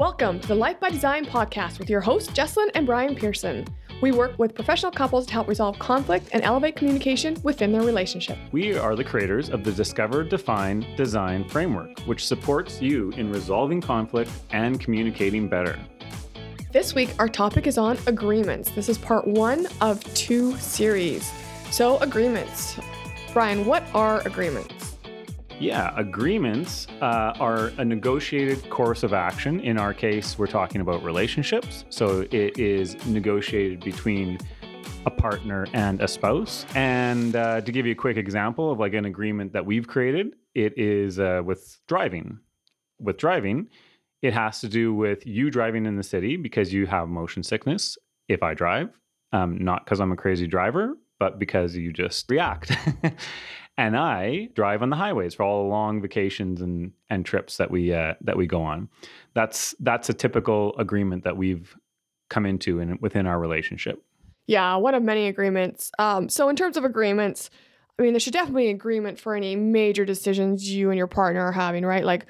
Welcome to the Life by Design podcast with your hosts, Jessilyn and Brian Persson. We work with professional couples to help resolve conflict and elevate communication within their relationship. We are the creators of the Discover, Define, Design framework, which supports you in resolving conflict and communicating better. This week, our topic is on agreements. This is part one of two series. So, agreements. Brian, what are agreements? Yeah, agreements uh, are a negotiated course of action. In our case, we're talking about relationships. So it is negotiated between a partner and a spouse. And uh, to give you a quick example of like an agreement that we've created, it is uh, with driving. With driving, it has to do with you driving in the city because you have motion sickness if I drive, um, not because I'm a crazy driver, but because you just react. and I drive on the highways for all the long vacations and and trips that we uh, that we go on. That's that's a typical agreement that we've come into in within our relationship. Yeah, one of many agreements. Um, so in terms of agreements, I mean, there should definitely be agreement for any major decisions you and your partner are having, right? Like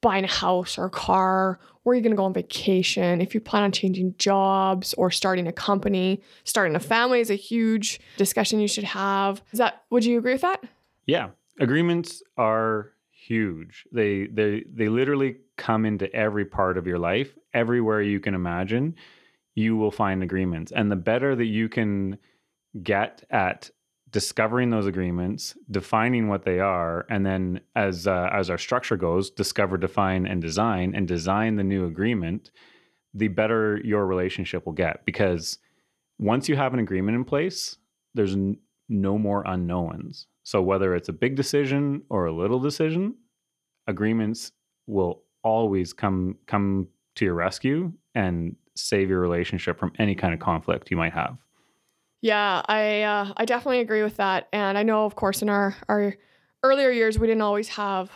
buying a house or a car, where are you going to go on vacation, if you plan on changing jobs or starting a company, starting a family is a huge discussion you should have. Is that would you agree with that? Yeah, agreements are huge. They they they literally come into every part of your life, everywhere you can imagine. You will find agreements, and the better that you can get at discovering those agreements, defining what they are, and then as uh, as our structure goes, discover, define, and design, and design the new agreement, the better your relationship will get. Because once you have an agreement in place, there's n- no more unknowns. So whether it's a big decision or a little decision, agreements will always come come to your rescue and save your relationship from any kind of conflict you might have. Yeah, I uh, I definitely agree with that, and I know, of course, in our our earlier years, we didn't always have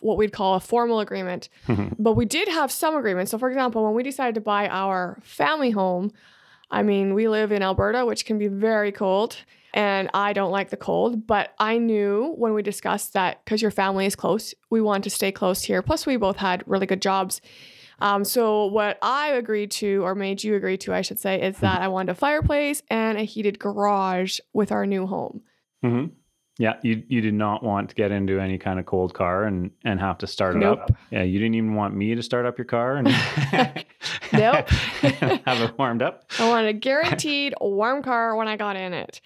what we'd call a formal agreement, but we did have some agreements. So, for example, when we decided to buy our family home, I mean, we live in Alberta, which can be very cold, and I don't like the cold, but I knew when we discussed that because your family is close, we want to stay close here. Plus, we both had really good jobs. Um, so, what I agreed to, or made you agree to, I should say, is that I wanted a fireplace and a heated garage with our new home. Mm-hmm. Yeah, you you did not want to get into any kind of cold car and and have to start it Nope. up. Yeah, you didn't even want me to start up your car and Nope. have it warmed up. I wanted a guaranteed warm car when I got in it.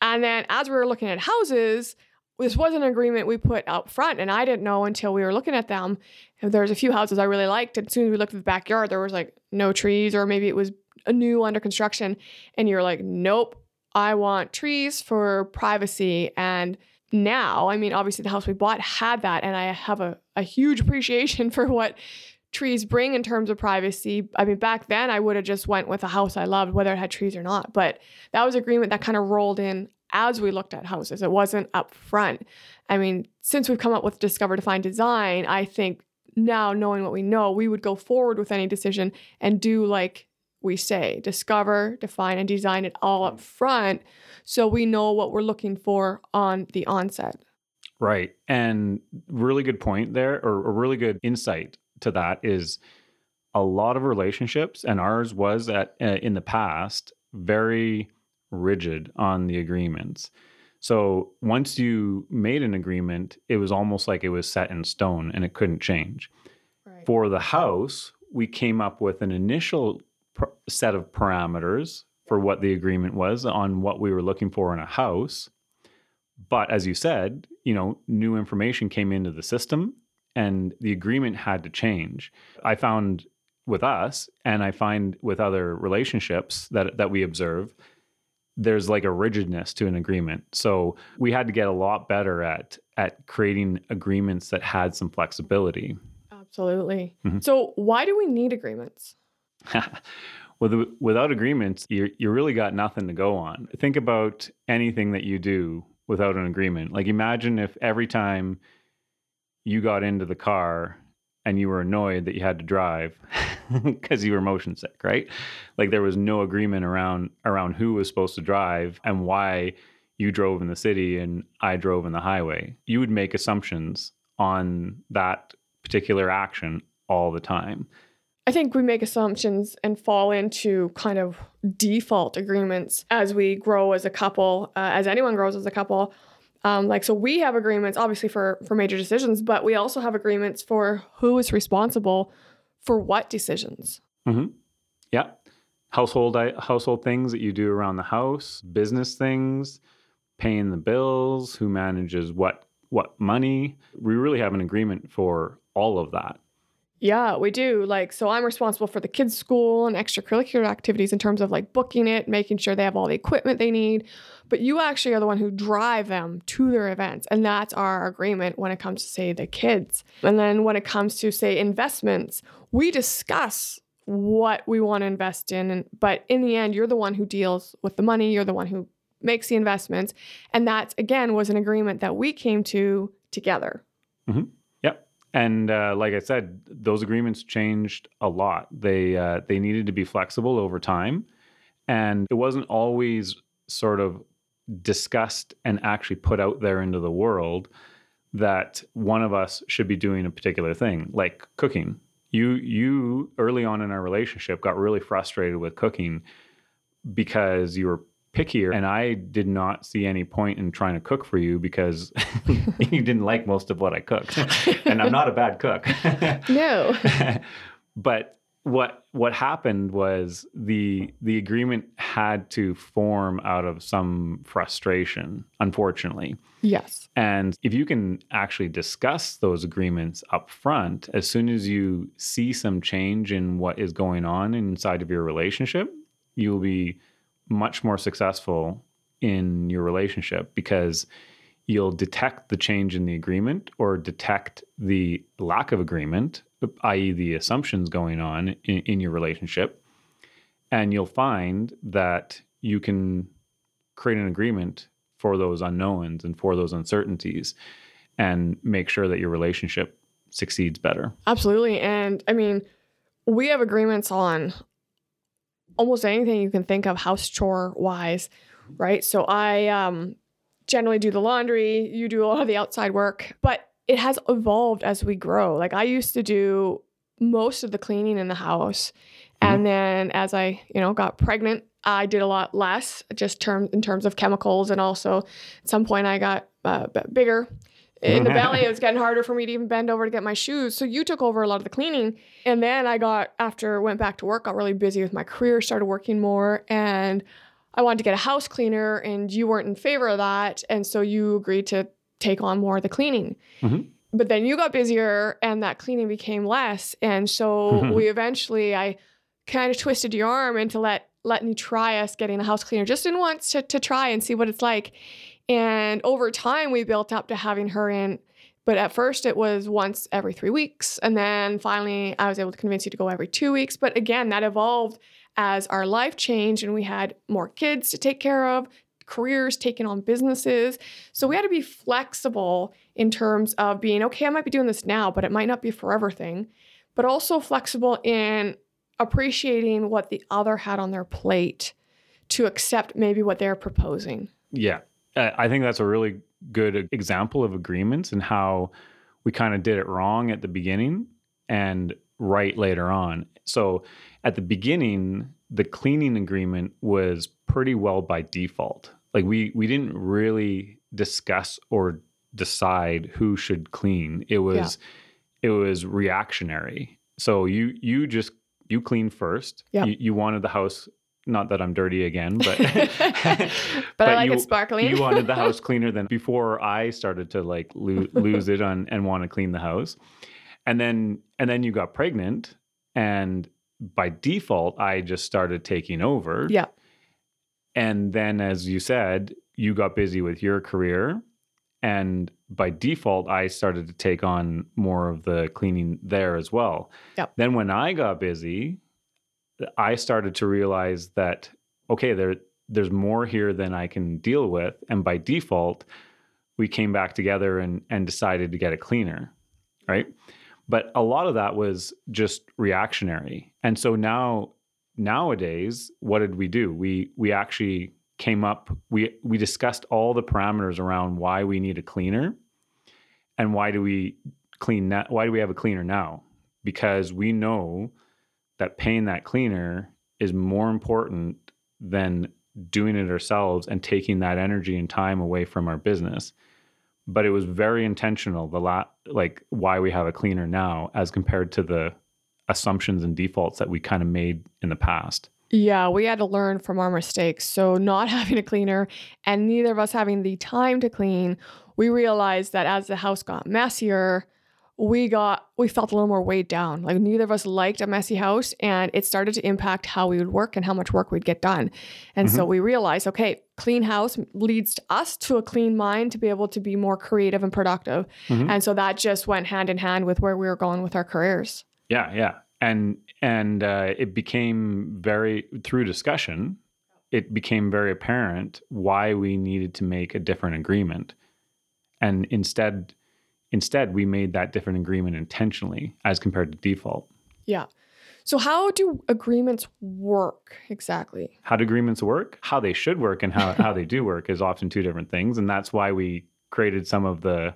And then as we were looking at houses, this was an agreement we put out front, and I didn't know until we were looking at them. There's a few houses I really liked. And as soon as we looked at the backyard, there was like no trees, or maybe it was a new under construction. And you're like, nope, I want trees for privacy. And now, I mean, obviously the house we bought had that, and I have a, a huge appreciation for what trees bring in terms of privacy. I mean, back then I would have just went with a house I loved, whether it had trees or not. But that was agreement that kind of rolled in as we looked at houses. It wasn't up front. I mean, since we've come up with Discover Define Design, I think now knowing what we know, we would go forward with any decision and do like we say, discover, define, and design it all up mm. front so we know what we're looking for on the onset. Right. And really good point there, or a really good insight to that is a lot of relationships, and ours was at uh, in the past very rigid on the agreements. So once you made an agreement, it was almost like it was set in stone and it couldn't change. Right. For the house, we came up with an initial pr- set of parameters for what the agreement was on what we were looking for in a house. But as you said, you know, new information came into the system and the agreement had to change. I found with us and I find with other relationships that that we observe there's like a rigidness to an agreement. So we had to get a lot better at at creating agreements that had some flexibility. Absolutely. Mhm. So, why do we need agreements? With, without agreements, you you really got nothing to go on. Think about anything that you do without an agreement. Like imagine if every time you got into the car and you were annoyed that you had to drive because you were motion sick, right? Like there was no agreement around around who was supposed to drive and why you drove in the city and I drove in the highway. You would make assumptions on that particular action all the time. I think we make assumptions and fall into kind of default agreements as we grow as a couple, uh, as anyone grows as a couple. Um, like so, we have agreements obviously for for major decisions, but we also have agreements for who is responsible for what decisions. Mm-hmm. Yeah, household household things that you do around the house, business things, paying the bills, who manages what what money. We really have an agreement for all of that. Yeah, we do. Like, so I'm responsible for the kids' school and extracurricular activities in terms of like booking it, making sure they have all the equipment they need. But you actually are the one who drive them to their events. And that's our agreement when it comes to, say, the kids. And then when it comes to, say, investments, we discuss what we want to invest in. But in the end, you're the one who deals with the money, you're the one who makes the investments. And that, again, was an agreement that we came to together. Mm-hmm. And uh, like I said, those agreements changed a lot. They uh, they needed to be flexible over time, and it wasn't always sort of discussed and actually put out there into the world that one of us should be doing a particular thing, like cooking. You you early on in our relationship got really frustrated with cooking because you were pickier and I did not see any point in trying to cook for you because you didn't like most of what I cooked. and I'm not a bad cook. no. but what what happened was the the agreement had to form out of some frustration unfortunately yes and if you can actually discuss those agreements up front as soon as you see some change in what is going on inside of your relationship you'll be much more successful in your relationship because you'll detect the change in the agreement or detect the lack of agreement, i.e., the assumptions going on in, in, your relationship. And you'll find that you can create an agreement for those unknowns and for those uncertainties and make sure that your relationship succeeds better. Absolutely. And I mean, we have agreements on almost anything you can think of house chore wise, right? So I um, generally do the laundry, you do a lot of the outside work, but it has evolved as we grow. Like I used to do most of the cleaning in the house. Mm-hmm. And then as I, you know, got pregnant, I did a lot less just term in terms of chemicals and also at some point I got uh, bigger in the belly, it was getting harder for me to even bend over to get my shoes. So you took over a lot of the cleaning. And then I got, after went back to work, got really busy with my career, started working more. And I wanted to get a house cleaner, and you weren't in favor of that. And so you agreed to take on more of the cleaning. Mm-hmm. But then you got busier, and that cleaning became less. And so we eventually, I kind of twisted your arm into let letting you try us getting a house cleaner just in once to, to try and see what it's like. And over time, we built up to having her in. But at first, it was once every three weeks. And then finally, I was able to convince you to go every two weeks. But again, that evolved as our life changed and we had more kids to take care of, careers, taking on businesses. So we had to be flexible in terms of being okay, I might be doing this now, but it might not be forever thing, but also flexible in appreciating what the other had on their plate to accept maybe what they're proposing. Yeah. I think that's a really good example of agreements and how we kind of did it wrong at the beginning and right later on. So at the beginning, the cleaning agreement was pretty well by default. Like we we didn't really discuss or decide who should clean. It was yeah. it was reactionary. So you you just you clean first. Yeah. You, you wanted the house not that I'm dirty again, but but, but, I like you, it sparkling. you wanted the house cleaner than before I started to like lo- lose it on and want to clean the house, and then and then you got pregnant, and by default I just started taking over. Yeah, and then as you said, you got busy with your career, and by default I started to take on more of the cleaning there as well. Yeah. Then when I got busy, I started to realize that okay, there there's more here than I can deal with, and by default, we came back together and and decided to get a cleaner, right? But a lot of that was just reactionary, and so now nowadays, what did we do? We we actually came up we we discussed all the parameters around why we need a cleaner and why do we clean that why do we have a cleaner now because we know that paying that cleaner is more important than doing it ourselves and taking that energy and time away from our business. But it was very intentional, the lot like why we have a cleaner now as compared to the assumptions and defaults that we kind of made in the past. Yeah, we had to learn from our mistakes. So, not having a cleaner and neither of us having the time to clean, we realized that as the house got messier, we got we felt a little more weighed down. Like neither of us liked a messy house and it started to impact how we would work and how much work we'd get done. And mm-hmm. so we realized, okay, clean house leads us to a clean mind to be able to be more creative and productive. Mm-hmm. And so that just went hand in hand with where we were going with our careers. Yeah, yeah. And and uh, it became very through discussion, it became very apparent why we needed to make a different agreement. And instead Instead, we made that different agreement intentionally as compared to default. Yeah. So, how do agreements work exactly? How do agreements work? How they should work and how, how they do work is often two different things. And that's why we created some of the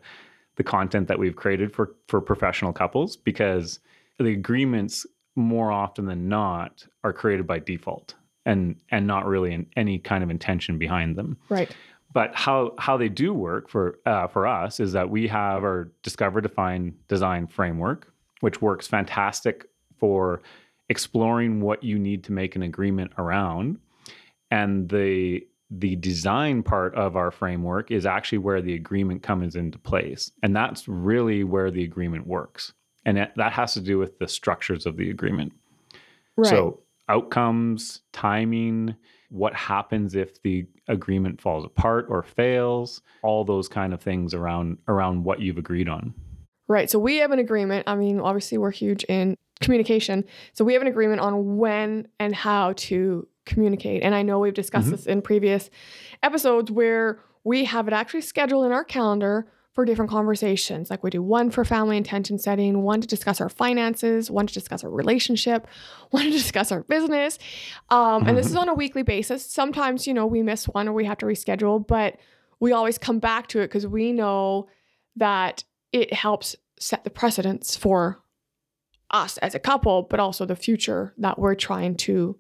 the content that we've created for for professional couples because the agreements more often than not are created by default and and not really in any kind of intention behind them. Right but how how they do work for uh, for us is that we have our discover define design framework which works fantastic for exploring what you need to make an agreement around. And the the design part of our framework is actually where the agreement comes into place. And that's really where the agreement works. And it, that has to do with the structures of the agreement. Right. so outcomes timing what happens if the agreement falls apart or fails, all those kind of things around around what you've agreed on. Right. So we have an agreement. I mean, obviously we're huge in communication. So we have an agreement on when and how to communicate. And I know we've discussed mm-hmm. this in previous episodes where we have it actually scheduled in our calendar for different conversations. Like we do one for family intention setting, one to discuss our finances, one to discuss our relationship, one to discuss our business. Um, and this is mm-hmm. on a weekly basis. Sometimes, you know, we miss one or we have to reschedule, but we always come back to it because we know that it helps set the precedence for us as a couple, but also the future that we're trying to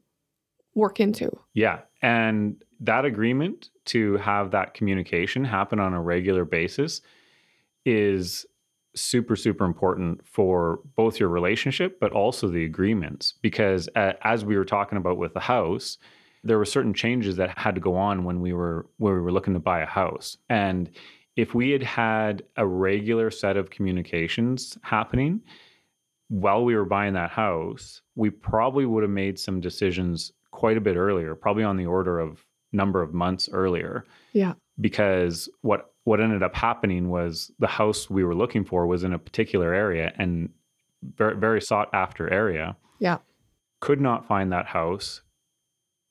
work into. Yeah. And that agreement to have that communication happen on a regular basis is super super important for both your relationship but also the agreements. Because as we were talking about with the house there were certain changes that had to go on when we were when we were looking to buy a house. And if we had had a regular set of communications happening while we were buying that house we probably would have made some decisions quite a bit earlier probably on the order of number of months earlier yeah because what what ended up happening was the house we were looking for was in a particular area and very, very sought after area. Yeah. Could not find that house,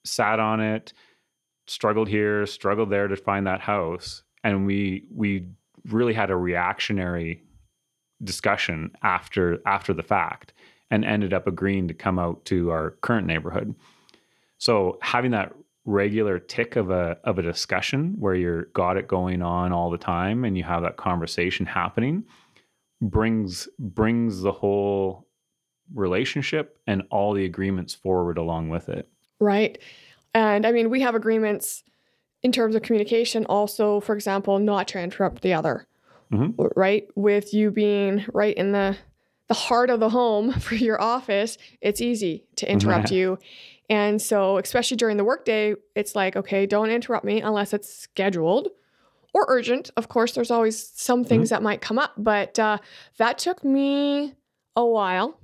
sat on it, struggled here, struggled there to find that house. And we we really had a reactionary discussion after after the fact and ended up agreeing to come out to our current neighborhood. So having that regular tick of a of a discussion where you're got it going on all the time and you have that conversation happening brings brings the whole relationship and all the agreements forward along with it. Right. And I mean, we have agreements in terms of communication also, for example, not to interrupt the other. Mm-hmm. Right? With you being right in the the heart of the home for your office, it's easy to interrupt you. And so, especially during the workday, it's like, okay, don't interrupt me unless it's scheduled or urgent. Of course, there's always some things mm-hmm. that might come up, but uh, that took me a while,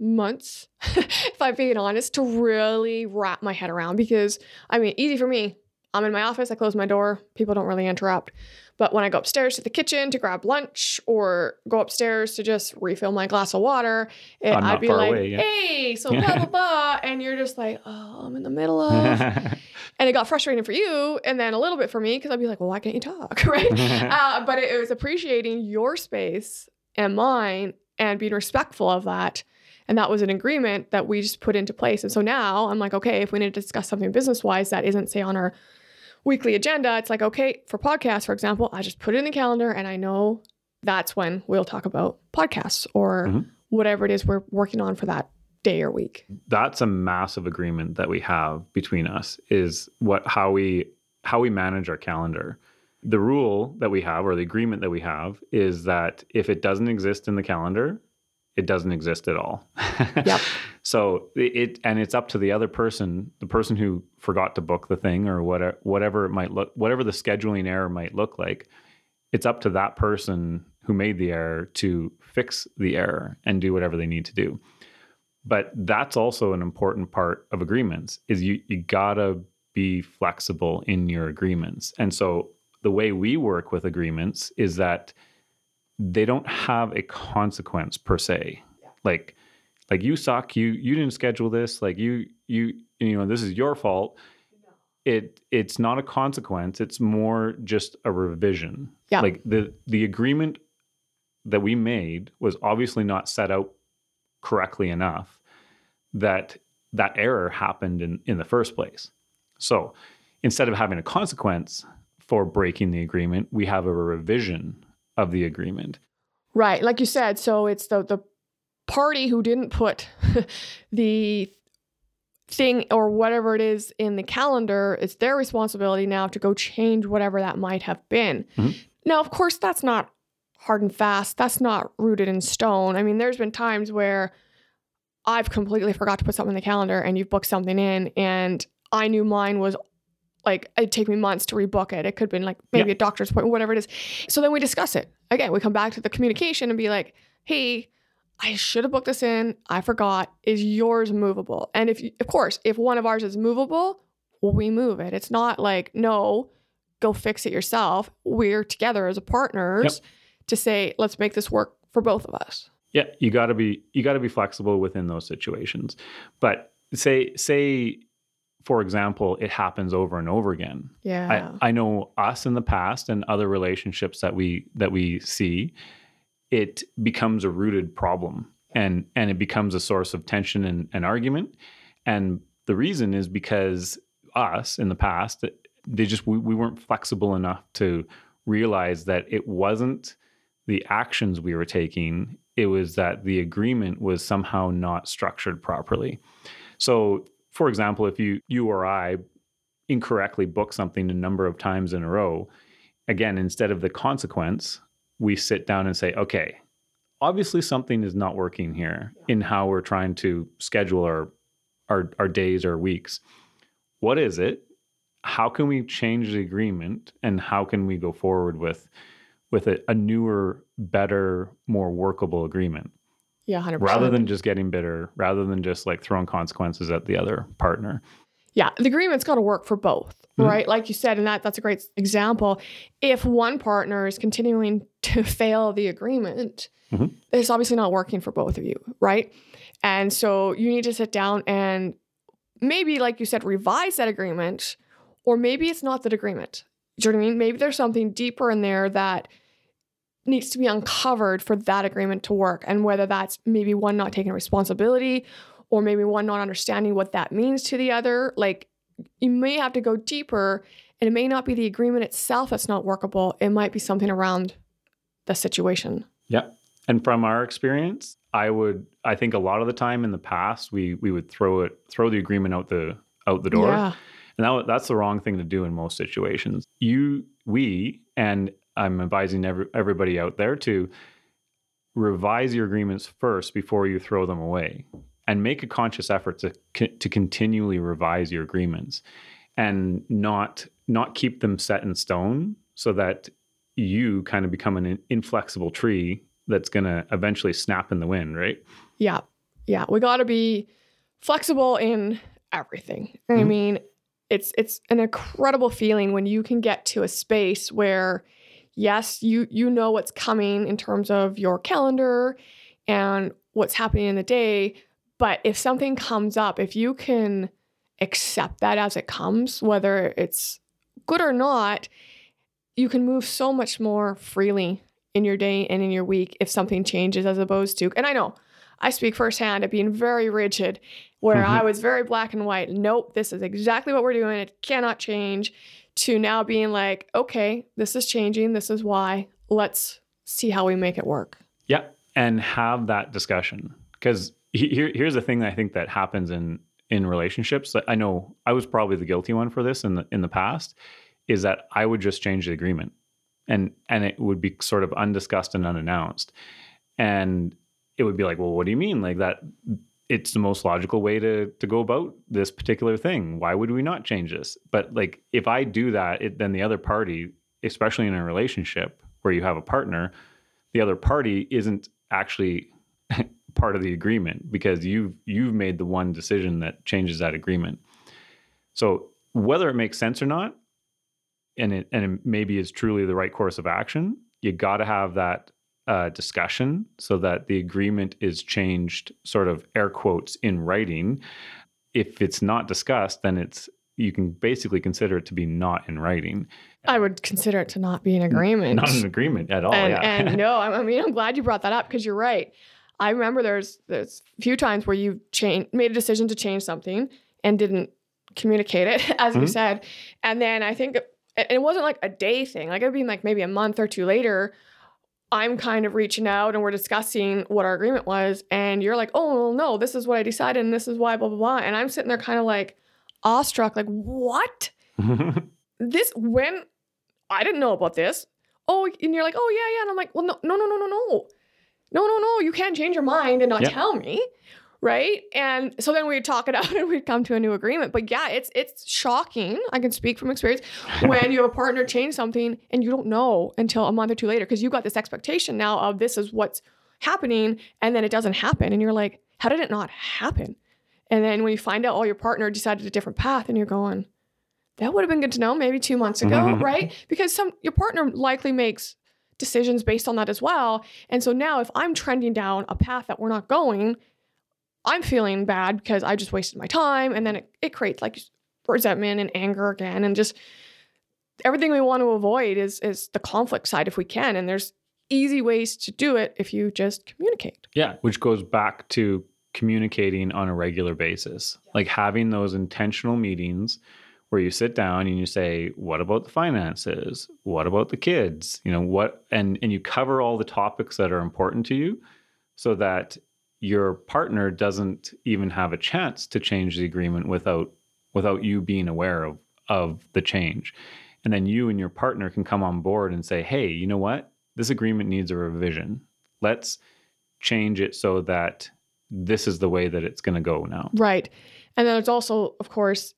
months, if I'm being honest, to really wrap my head around because I mean, easy for me. I'm in my office, I close my door, people don't really interrupt. But when I go upstairs to the kitchen to grab lunch or go upstairs to just refill my glass of water, it, I'd be like, away, yeah. hey, so blah, blah, blah. And you're just like, oh, I'm in the middle of. and it got frustrating for you and then a little bit for me because I'd be like, well, why can't you talk? right. uh, but it, it was appreciating your space and mine and being respectful of that. And that was an agreement that we just put into place. And so now I'm like, okay, if we need to discuss something business wise that isn't, say, on our weekly agenda, it's like, okay, for podcasts, for example, I just put it in the calendar and I know that's when we'll talk about podcasts or mm-hmm. whatever it is we're working on for that day or week. That's a massive agreement that we have between us is what how we how we manage our calendar. The rule that we have or the agreement that we have is that if it doesn't exist in the calendar, it doesn't exist at all. Yep. so it and it's up to the other person, the person who forgot to book the thing or whatever whatever it might look whatever the scheduling error might look like. It's up to that person who made the error to fix the error and do whatever they need to do. But that's also an important part of agreements is you you got to be flexible in your agreements. And so the way we work with agreements is that they don't have a consequence per se. Yeah. Like like you suck, you you didn't schedule this, like you you you know this is your fault. No. It it's not a consequence, it's more just a revision. Yeah. Like the the agreement that we made was obviously not set out correctly enough that that error happened in in the first place. So, instead of having a consequence for breaking the agreement, we have a revision of the agreement. Right. Like you said, so it's the the party who didn't put the thing or whatever it is in the calendar, it's their responsibility now to go change whatever that might have been. Mm-hmm. Now, of course, that's not hard and fast. That's not rooted in stone. I mean, there's been times where I've completely forgot to put something in the calendar and you've booked something in and I knew mine was like it'd take me months to rebook it. It could have been like maybe yeah. a doctor's appointment, whatever it is. So then we discuss it. Again, we come back to the communication and be like, hey, I should have booked this in. I forgot. Is yours movable? And if, you, of course, if one of ours is movable, we move it. It's not like, no, go fix it yourself. We're together as a partners yep. to say, let's make this work for both of us. Yeah, you got to be you got to be flexible within those situations. But say say for example, it happens over and over again. Yeah. I, I know us in the past and other relationships that we that we see, it becomes a rooted problem and and it becomes a source of tension and, and argument. And the reason is because us in the past, they just we, we weren't flexible enough to realize that it wasn't the actions we were taking, it was that the agreement was somehow not structured properly. So for example, if you you or I incorrectly book something a number of times in a row, again, instead of the consequence, we sit down and say, okay, obviously something is not working here in how we're trying to schedule our our, our days or weeks. What is it? How can we change the agreement and how can we go forward with with a, a newer, better, more workable agreement? Yeah, 100%. Rather than just getting bitter, rather than just like throwing consequences at the other partner. Yeah, the agreement's got to work for both, mm-hmm. right? Like you said, and that that's a great example. If one partner is continuing to fail the agreement, mm-hmm. it's obviously not working for both of you, right? And so you need to sit down and maybe, like you said, revise that agreement, or maybe it's not that agreement. Do you know what I mean? Maybe there's something deeper in there that needs to be uncovered for that agreement to work. And whether that's maybe one not taking responsibility or maybe one not understanding what that means to the other. Like you may have to go deeper and it may not be the agreement itself that's not workable. It might be something around the situation. Yeah. And from our experience, I would I think a lot of the time in the past we we would throw it throw the agreement out the out the door. Yeah. And that, that's the wrong thing to do in most situations. You we and I'm advising every, everybody out there to revise your agreements first before you throw them away and make a conscious effort to to continually revise your agreements and not not keep them set in stone so that you kind of become an inflexible tree that's going to eventually snap in the wind, right? Yeah. Yeah, we got to be flexible in everything. Mm-hmm. I mean, it's it's an incredible feeling when you can get to a space where yes, you you know what's coming in terms of your calendar and what's happening in the day, but if something comes up, if you can accept that as it comes, whether it's good or not, you can move so much more freely in your day and in your week if something changes as opposed to and I know I speak firsthand at being very rigid, where mm-hmm. I was very black and white. Nope, this is exactly what we're doing. It cannot change to now being like, okay, this is changing. This is why. Let's see how we make it work. Yeah. And have that discussion. Because here, here's the thing I think that happens in in relationships. I know I was probably the guilty one for this in the in the past, is that I would just change the agreement, and and it would be sort of undiscussed and unannounced, and it would be like, well, what do you mean? Like that? It's the most logical way to to go about this particular thing. Why would we not change this? But like, if I do that, it, then the other party, especially in a relationship where you have a partner, the other party isn't actually part of the agreement because you've you've made the one decision that changes that agreement. So whether it makes sense or not, and it and it maybe is truly the right course of action, you got to have that uh, discussion so that the agreement is changed, sort of air quotes in writing. If it's not discussed, then it's you can basically consider it to be not in writing. I would consider it to not be an agreement. Not an agreement at all. and, yeah. and no, I mean, I'm glad you brought that up because you're right. I remember there's there's a few times where you changed made a decision to change something and didn't communicate it, as you Mhm. said. And then I think and it wasn't like a day thing. Like it'd been like maybe a month or two later. I'm kind of reaching out and we're discussing what our agreement was, and you're like, "Oh no, this is what I decided, and this is why." Blah blah blah. And I'm sitting there kind of like awestruck, like, "What? this when I didn't know about this. Oh, and you're like, oh yeah, yeah. And I'm like, well, no, no, no, no, no, no. No, no, no. You can't change your mind and not Yeah. tell me. Right. And so then we'd talk it out and we'd come to a new agreement. But yeah, it's it's shocking. I can speak from experience when you have a partner change something and you don't know until a month or two later because you got this expectation now of this is what's happening and then it doesn't happen. And you're like, how did it not happen? And then when you find out, oh, your partner decided a different path and you're going, that would have been good to know maybe two months ago, Mhm. right? Because some your partner likely makes decisions based on that as well. And so now if I'm trending down a path that we're not going, I'm feeling bad because I just wasted my time. And then it, it creates like resentment and anger again. And just everything we want to avoid is is the conflict side if we can. And there's easy ways to do it if you just communicate. Yeah, which goes back to communicating on a regular basis, like having those intentional meetings where you sit down and you say, "What about the finances? What about the kids? You know what?" and and you cover all the topics that are important to you, so that your partner doesn't even have a chance to change the agreement without without you being aware of of the change. And then you and your partner can come on board and say, "Hey, you know what? This agreement needs a revision. Let's change it so that this is the way that it's going to go now." Right. And then there's also, of course,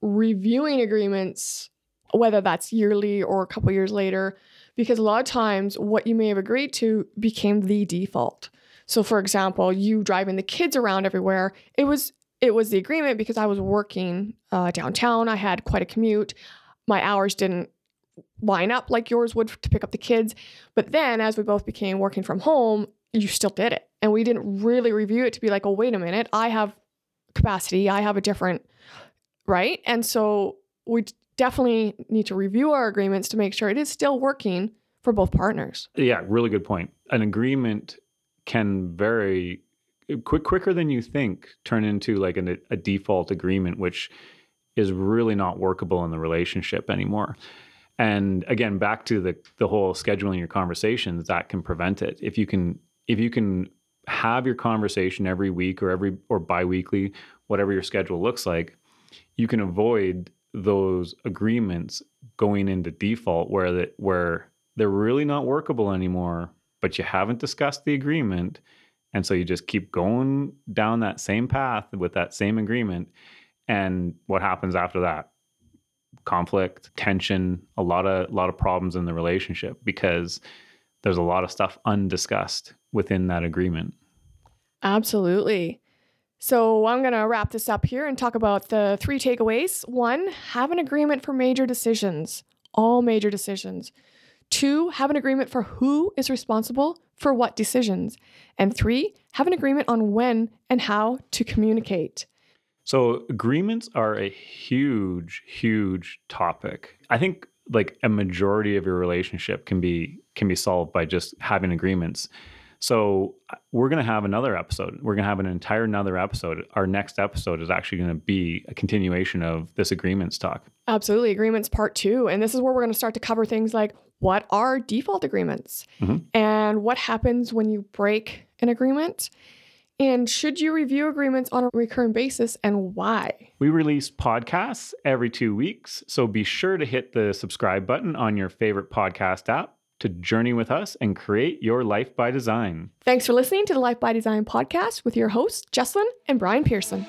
reviewing agreements, whether that's yearly or a couple years later, because a lot of times what you may have agreed to became the default. So for example, you driving the kids around everywhere, it was it was the agreement because I was working uh, downtown. I had quite a commute. My hours didn't line up like yours would to pick up the kids. But then as we both became working from home, you still did it. And we didn't really review it to be like, oh, wait a minute, I have capacity. I have a different right. And so we definitely need to review our agreements to make sure it is still working for both partners. Yeah, really good point. An agreement can very quick quicker than you think turn into like an, a default agreement which is really not workable in the relationship anymore. And again, back to the the whole scheduling your conversations that can prevent it. If you can if you can have your conversation every week or every or biweekly, whatever your schedule looks like, you can avoid those agreements going into default where that where they're really not workable anymore, but you haven't discussed the agreement. And so you just keep going down that same path with that same agreement. And what happens after that? Conflict, tension, a lot of a lot of problems in the relationship because there's a lot of stuff undiscussed within that agreement. Absolutely. So I'm going to wrap this up here and talk about the three takeaways. One, have an agreement for major decisions, all major decisions. Two, have an agreement for who is responsible for what decisions. And three, have an agreement on when and how to communicate. So agreements are a huge, huge topic. I think like a majority of your relationship can be can be solved by just having agreements. So uh, we're going to have another episode. We're going to have an entire another episode. Our next episode is actually going to be a continuation of this agreements talk. Absolutely. Agreements part two. And this is where we're going to start to cover things like what are default agreements Mhm. and what happens when you break an agreement And should you review agreements on a recurring basis and why? We release podcasts every two weeks, so be sure to hit the subscribe button on your favorite podcast app to journey with us and create your life by design. Thanks for listening to the Life by Design podcast with your hosts, Jessilyn and Brian Persson.